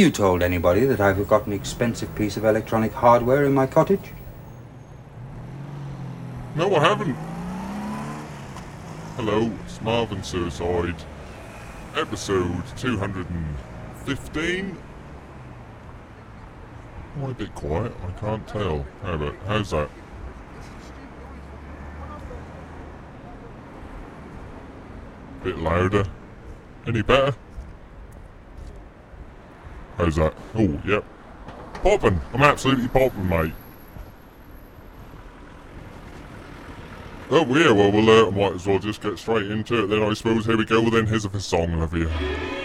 You told anybody that I've got an expensive piece of electronic hardware in my cottage? No, I haven't. Hello, it's Marvin Suicide. Episode 215. Why a bit quiet? I can't tell. How about, how's that? Bit louder. Any better? That? Oh, yep. Popping. I'm absolutely popping, mate. Oh, yeah, well, we'll uh, might as well just get straight into it then, I suppose. Here we go. Then, here's a song, Olivia. Dude.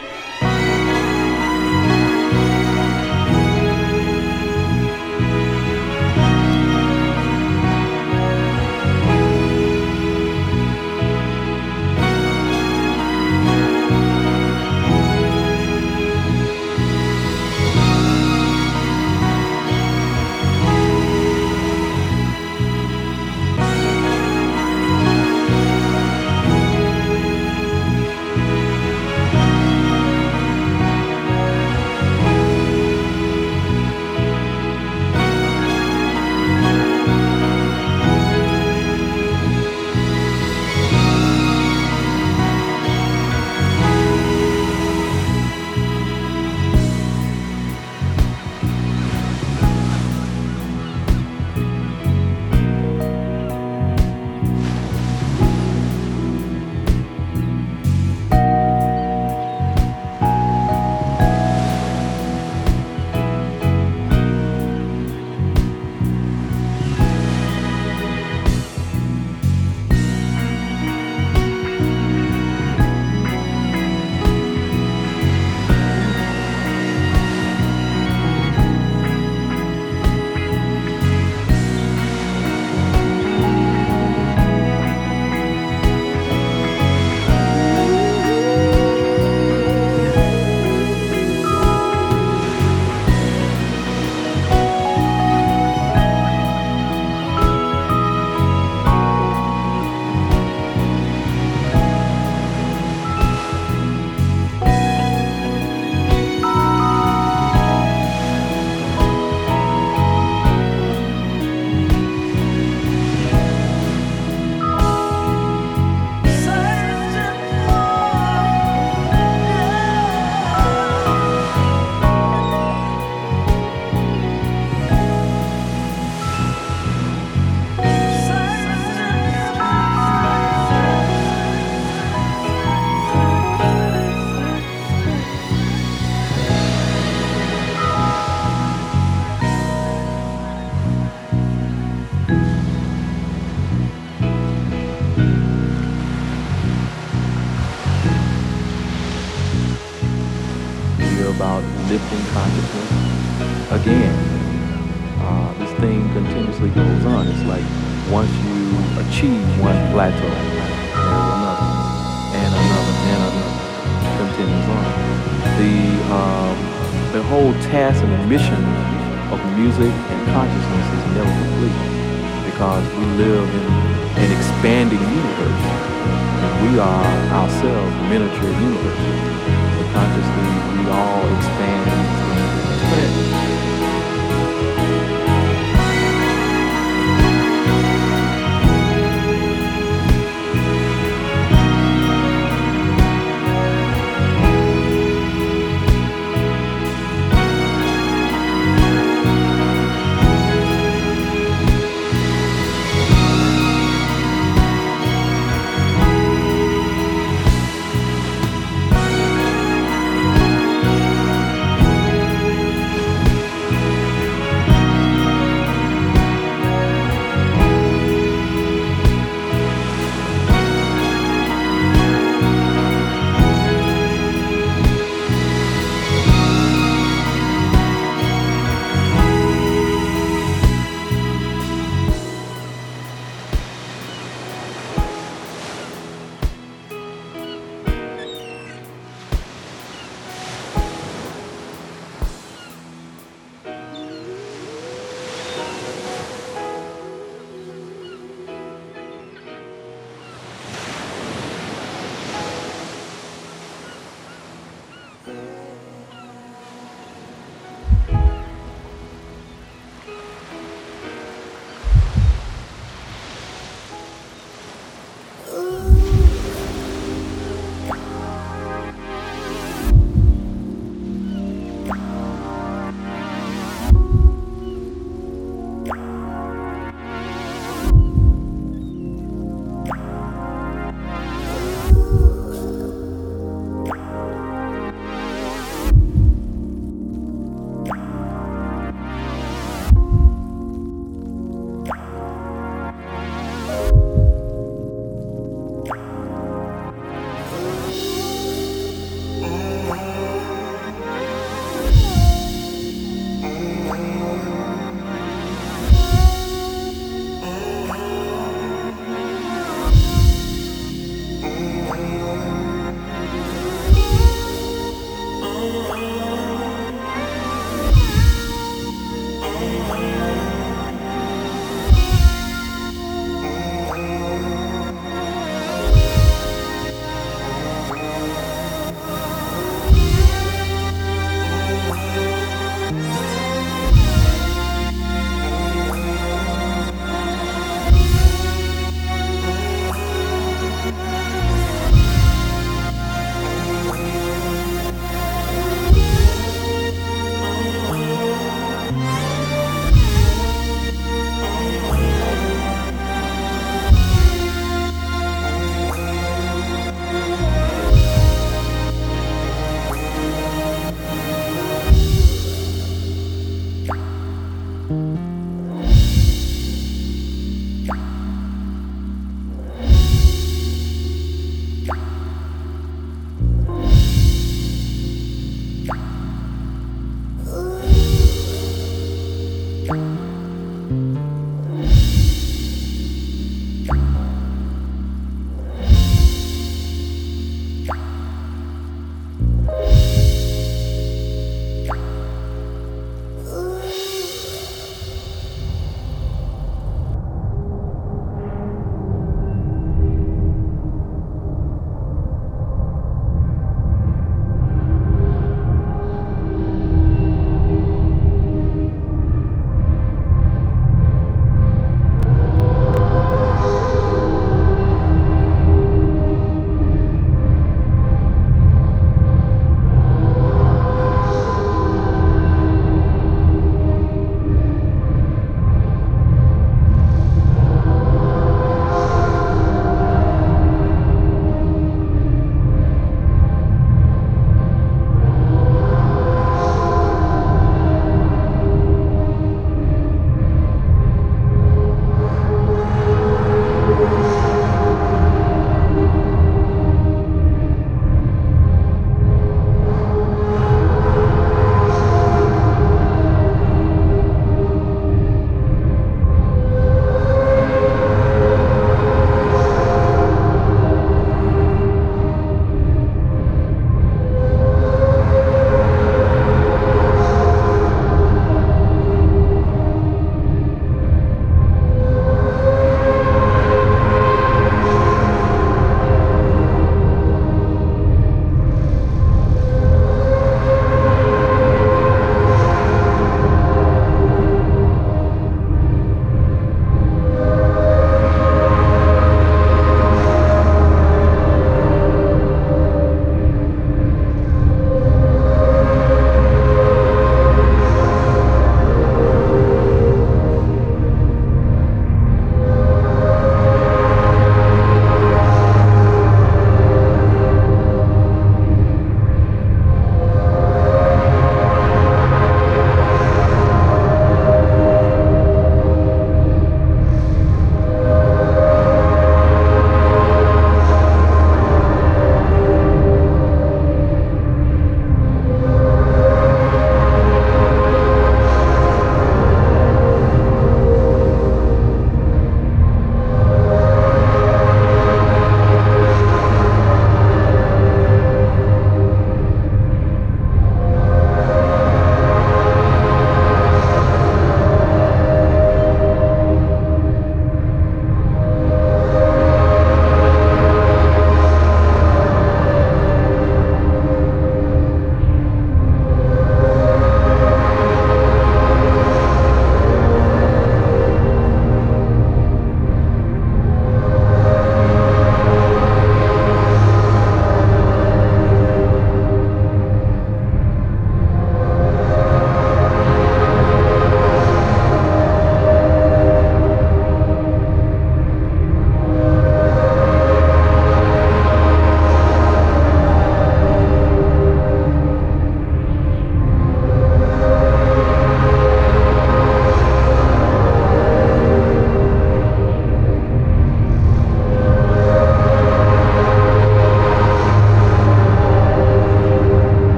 task and the mission of music and consciousness is never complete because we live in an expanding universe and we are ourselves miniature universes. And consciously we all expand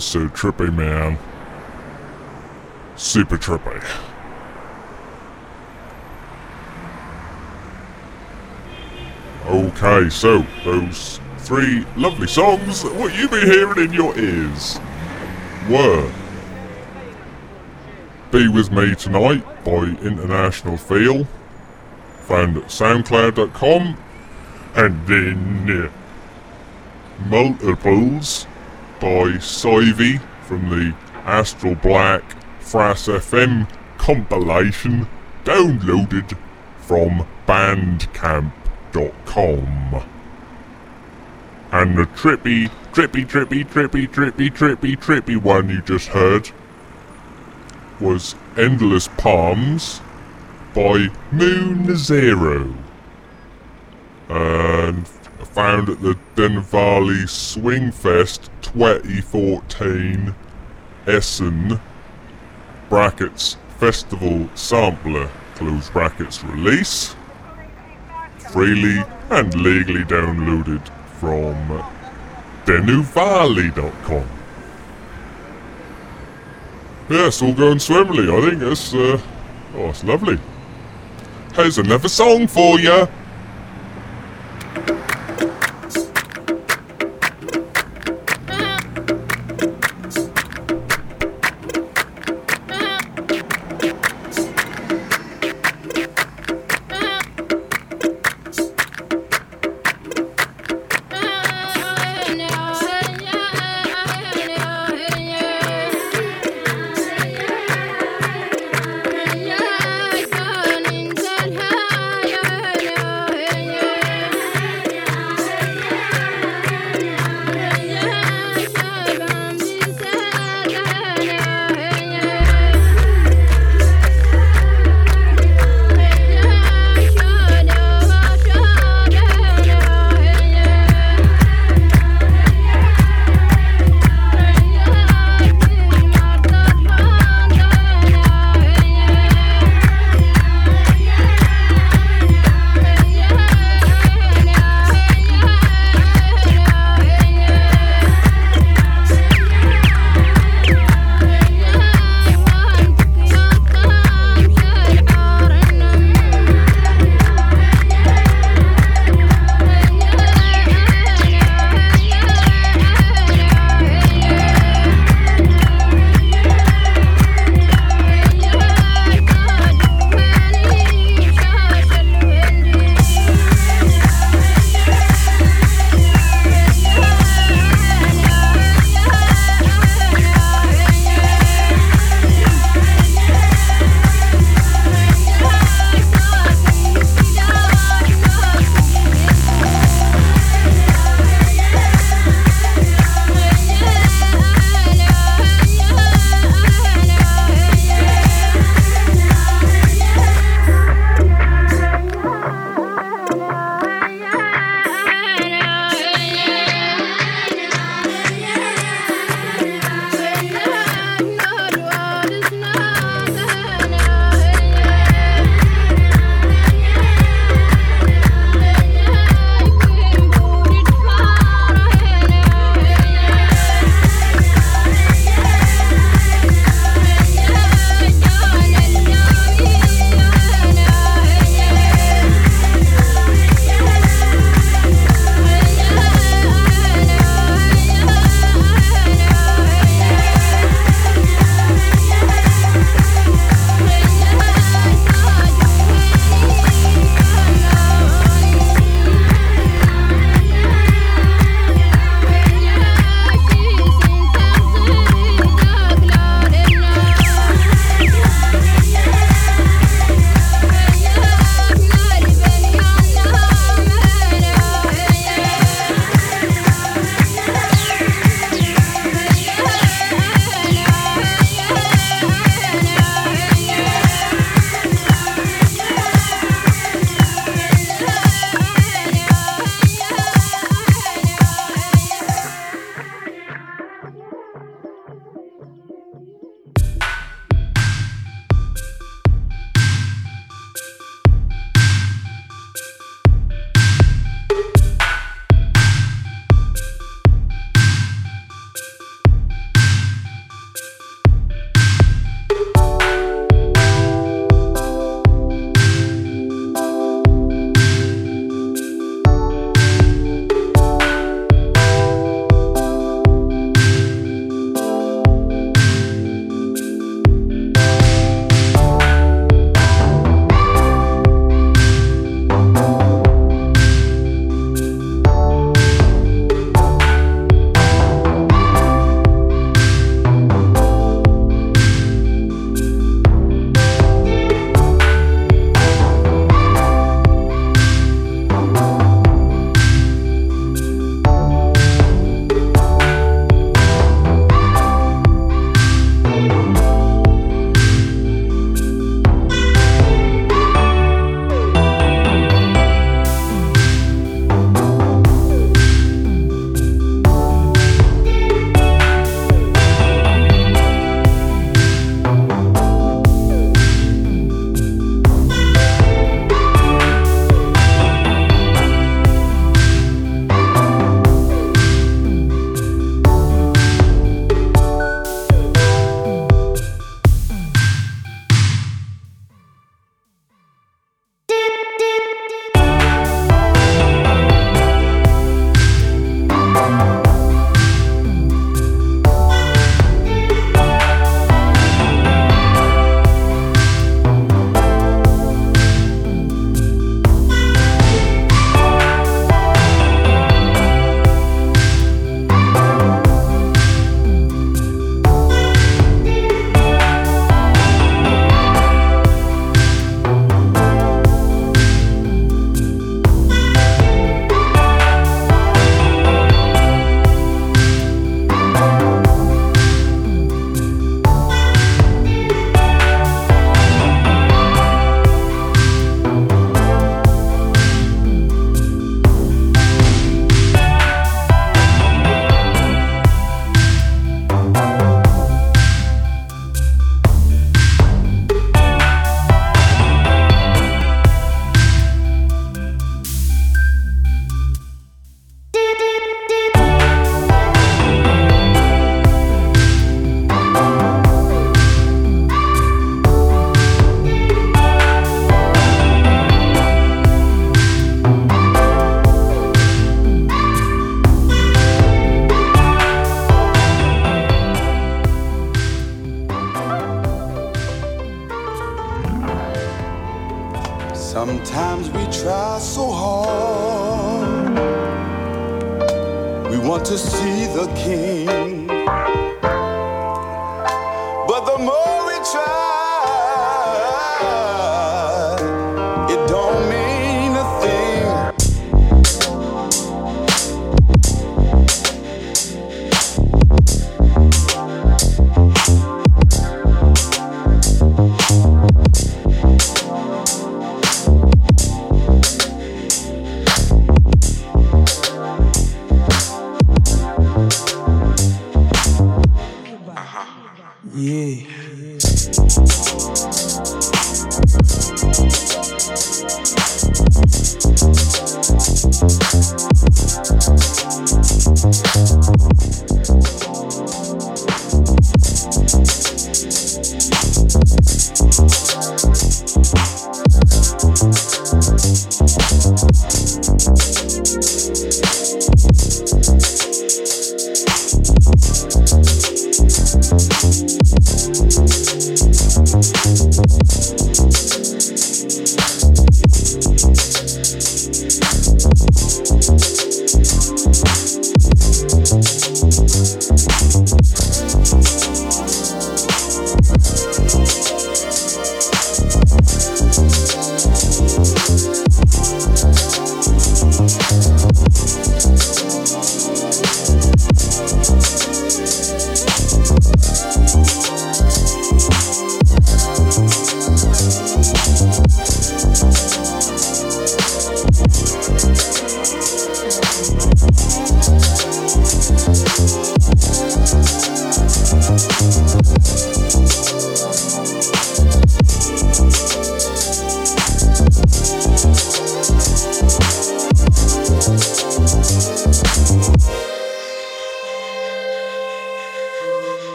was so trippy, man. Super trippy. Okay, so those three lovely songs, what you be hearing in your ears were Be With Me Tonight by International Feel, found at soundcloud.com, and then uh, Multiples by Sivey from the Astral Black Frass FM compilation, downloaded from bandcamp.com. And the trippy, trippy, trippy, trippy, trippy, trippy, trippy one you just heard was Endless Palms by Moon Zero. And found at the Denovali Swingfest 2014 Essen brackets festival sampler close brackets release freely and legally downloaded from denovali.com. Yes, all going swimmily. I think it's, uh, oh, it's lovely. Here's another song for you.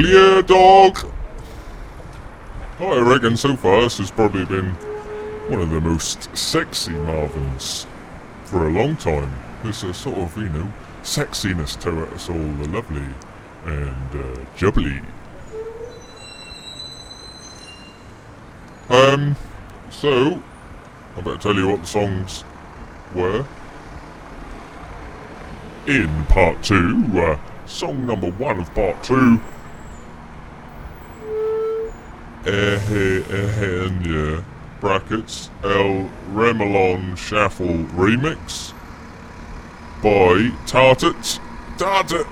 Hell yeah, dog! I reckon so far this has probably been one of the most sexy Marvins for a long time. There's a sort of, you know, sexiness to. It's all the lovely and uh, jubbly. Um, so, I better tell you what the songs were. In part two, uh, song number one of part two. Ehenia brackets El Remolon Schaffel remix. By Tartit Tartit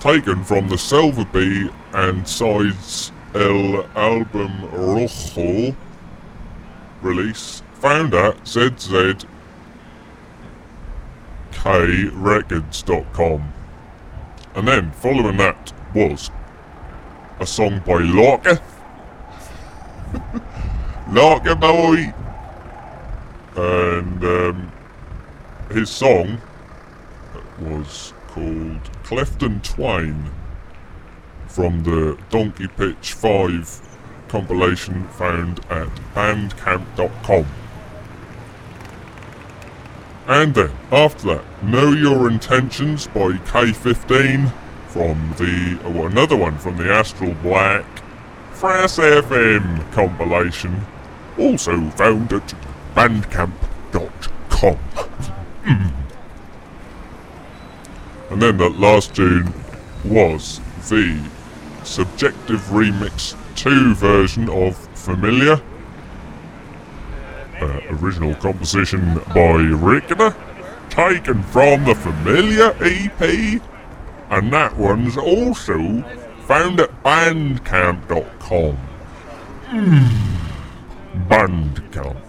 taken from the B and Sides El Album Rojo. Release found at zzkrecords.com. And then following that was a song by Lockah. Lockah boy! And um, his song was called Cleft N Twain from the Donkey Pitch 5 compilation found at bandcamp.com. And then, after that, Know Your Intentions by K15 from the, oh, another one from the Astral Black Frass FM compilation, also found at bandcamp.com. Mm. And then that last tune was the Subjektive Remix 2 version of Familiar. Uh, original composition by Richter, taken from the Familiar EP, and that one's also found at bandcamp.com. Mm. Bandcamp.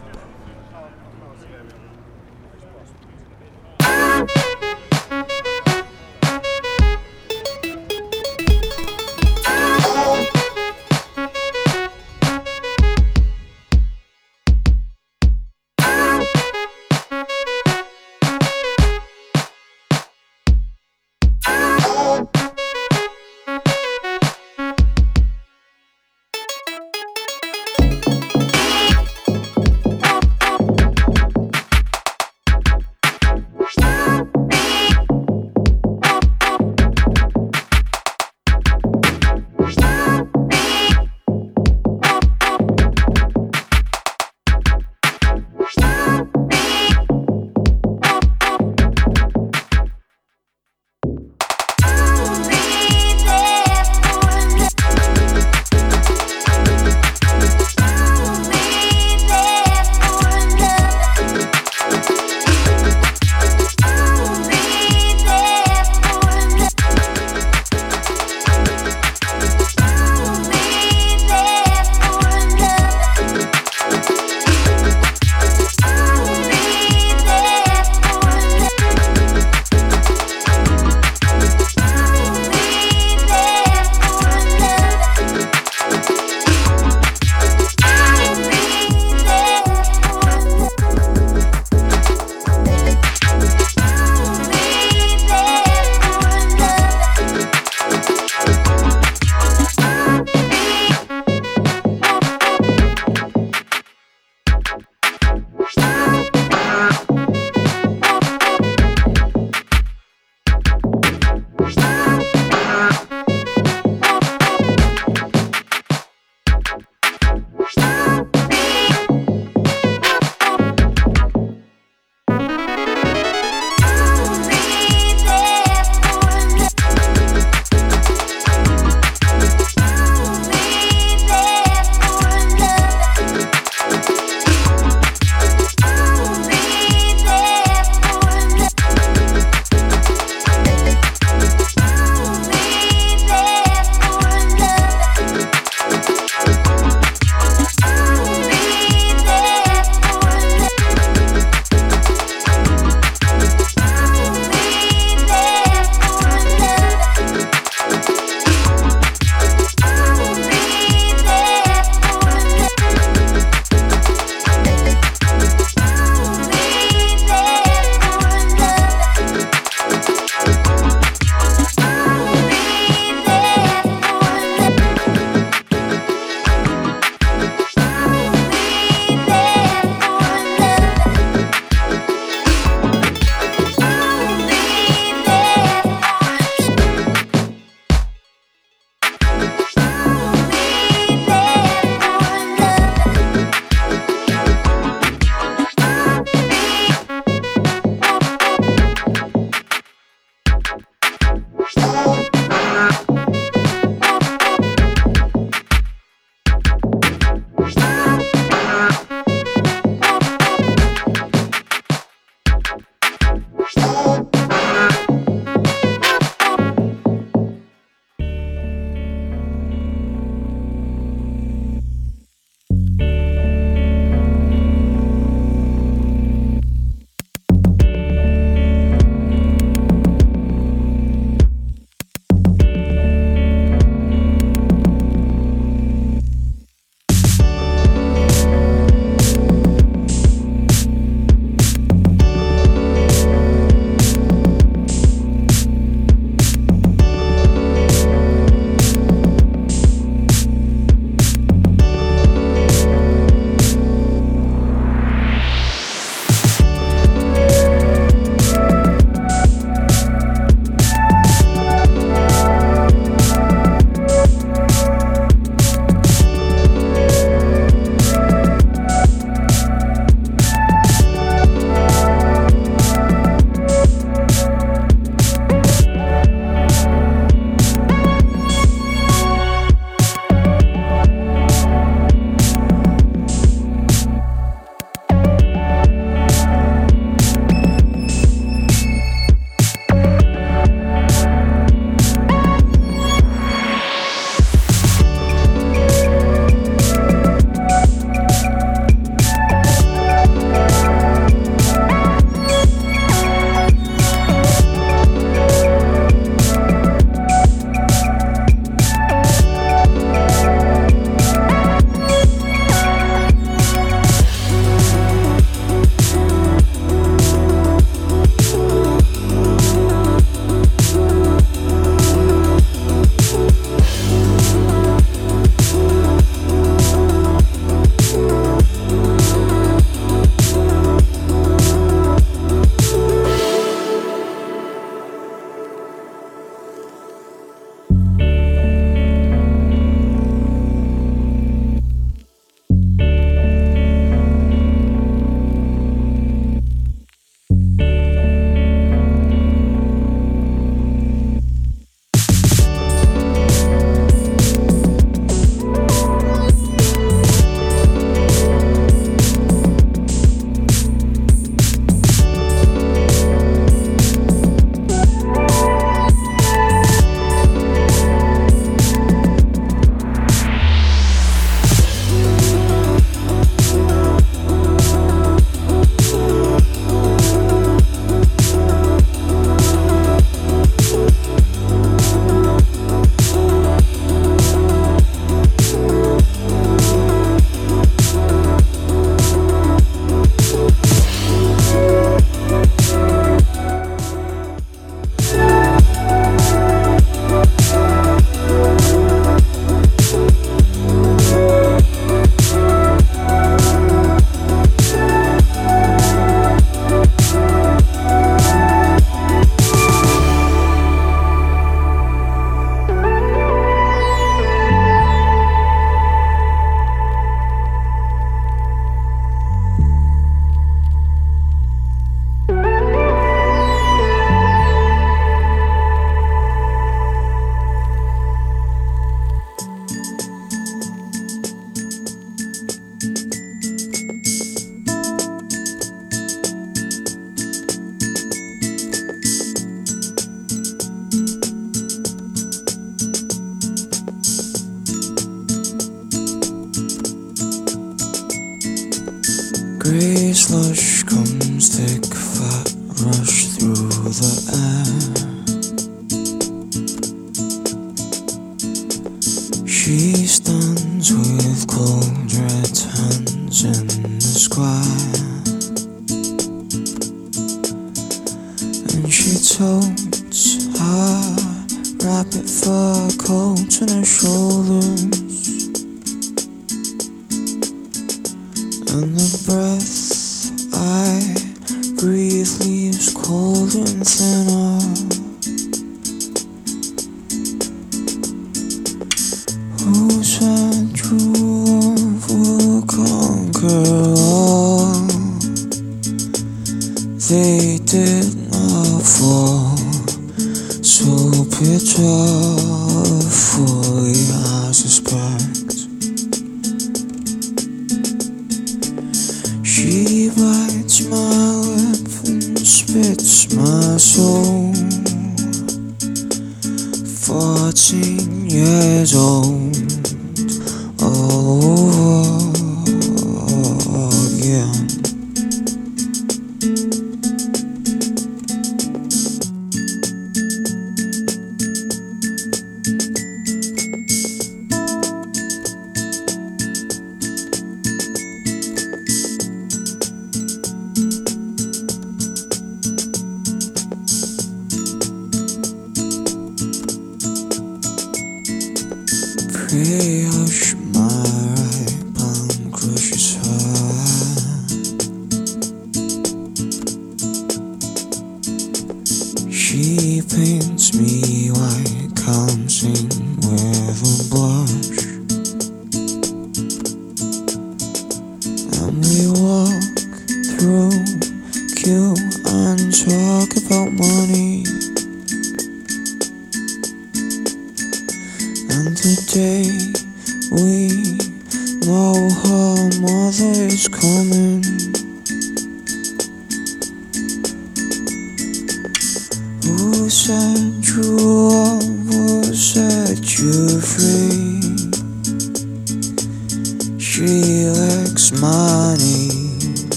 grey slush comes thick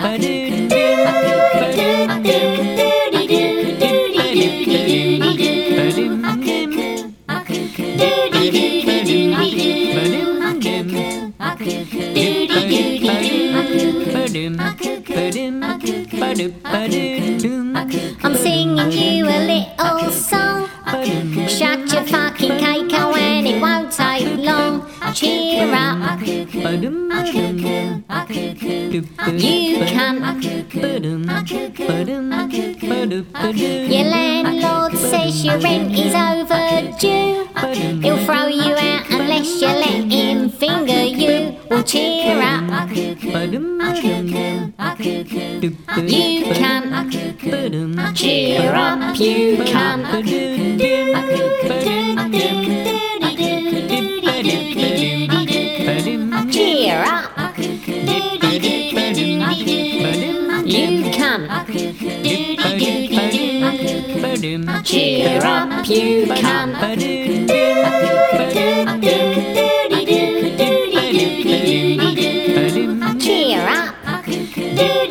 Ba-dum,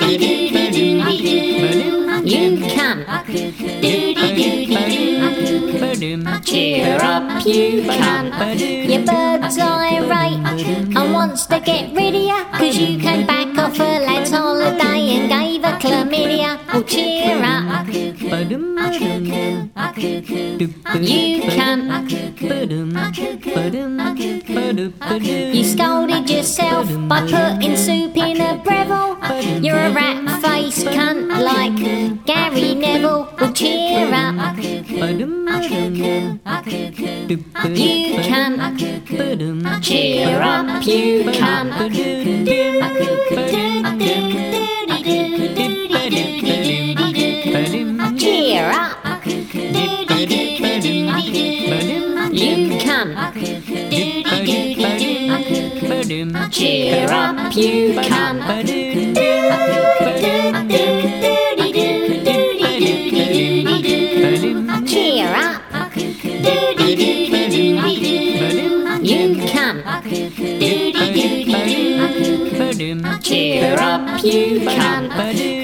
You can. Cheer up, you can. Your bird's irate and wants to get rid of ya. Cause you came back off a lad's holiday and gave her chlamydia. Well, cheer up. You can. You scolded yourself by putting soup in a breville. You're a rat faced cunt like Gary Neville. Well, cheer up. You can't Cheer up, you can. Cheer up. You can. Cheer up, you can. Cheer up, you can.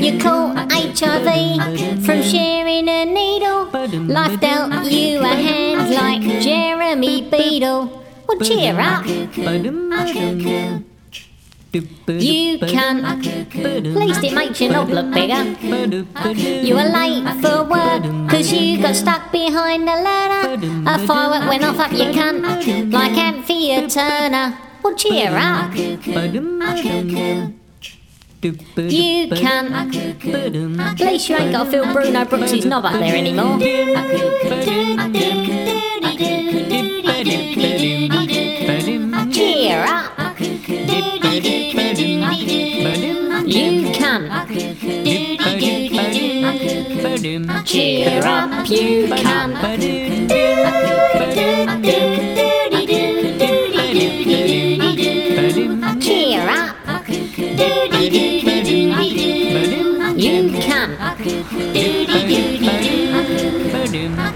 You caught HIV from sharing a needle. Life dealt you a hand like Jeremy Beadle. Well, cheer up. You can. At least it makes your knob look bigger. You were late for work cause you got stuck behind the ladder. A firework went off up your cunt like Anthea Turner. Well, cheer up. You can. At least you ain't got to feel Bruno Brookes' knob up there anymore. Cheer up. You can. Cheer up, you can. You can.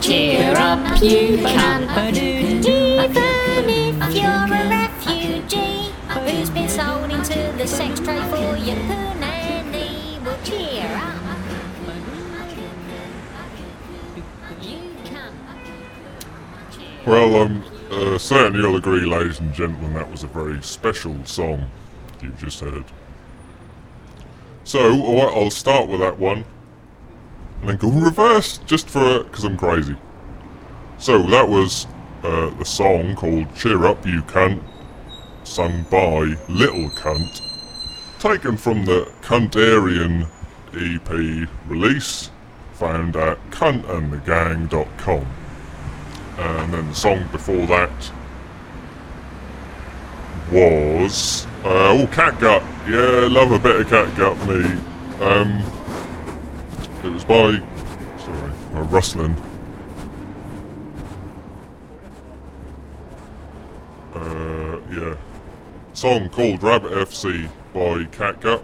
Cheer up, you can. Even if you're a refugee who's been sold into the sex trade for your punani, well, cheer up. Well, um, uh, certainly you'll agree, ladies and gentlemen, that was a very special song you've just heard. So, alright, I'll start with that one, and then go reverse, just for because I'm crazy. So that was uh, the song called "Cheer Up, You Cunt," sung by Little Kunt, taken from the Kuntarian EP release, found at kuntandthegang.com. And then the song before that was uh, oh Catgut. Yeah, love a bit of Catgut, me. Um, it was by sorry, uh, rustling. Uh, yeah, song called Rabbit FC by Catgut,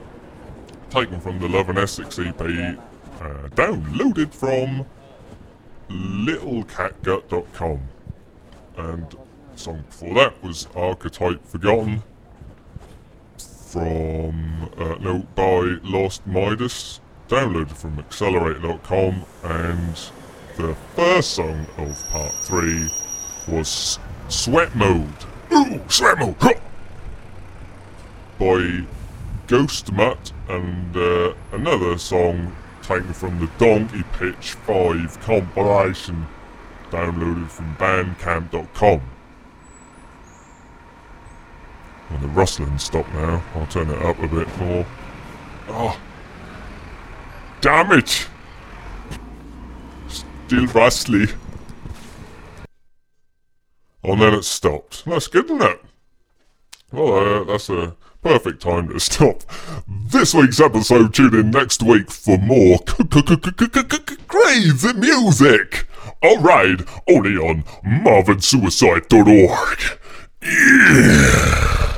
taken from the Love and Essex EP, uh, downloaded from littlecatgut.com. And song before that was Archetype Forgotten from uh, no by Lost Midas, downloaded from xlr8r.com, and the first song of part three was Sweat Mode. Ooh, Sweat Mode! Huh! By Ghost Mutt, and uh, another song taken from the Donkey Pitch 5 compilation downloaded from bandcamp.com. Well, the rustling stopped now. I'll turn it up a bit more. Oh, damn it! Still rustly. Oh, and then it stopped. That's good, isn't it? Well, uh, that's a perfect time to stop. This week's episode. Tune in next week for more crazy music. All right, only on MarvinSuicide.org. Yeah.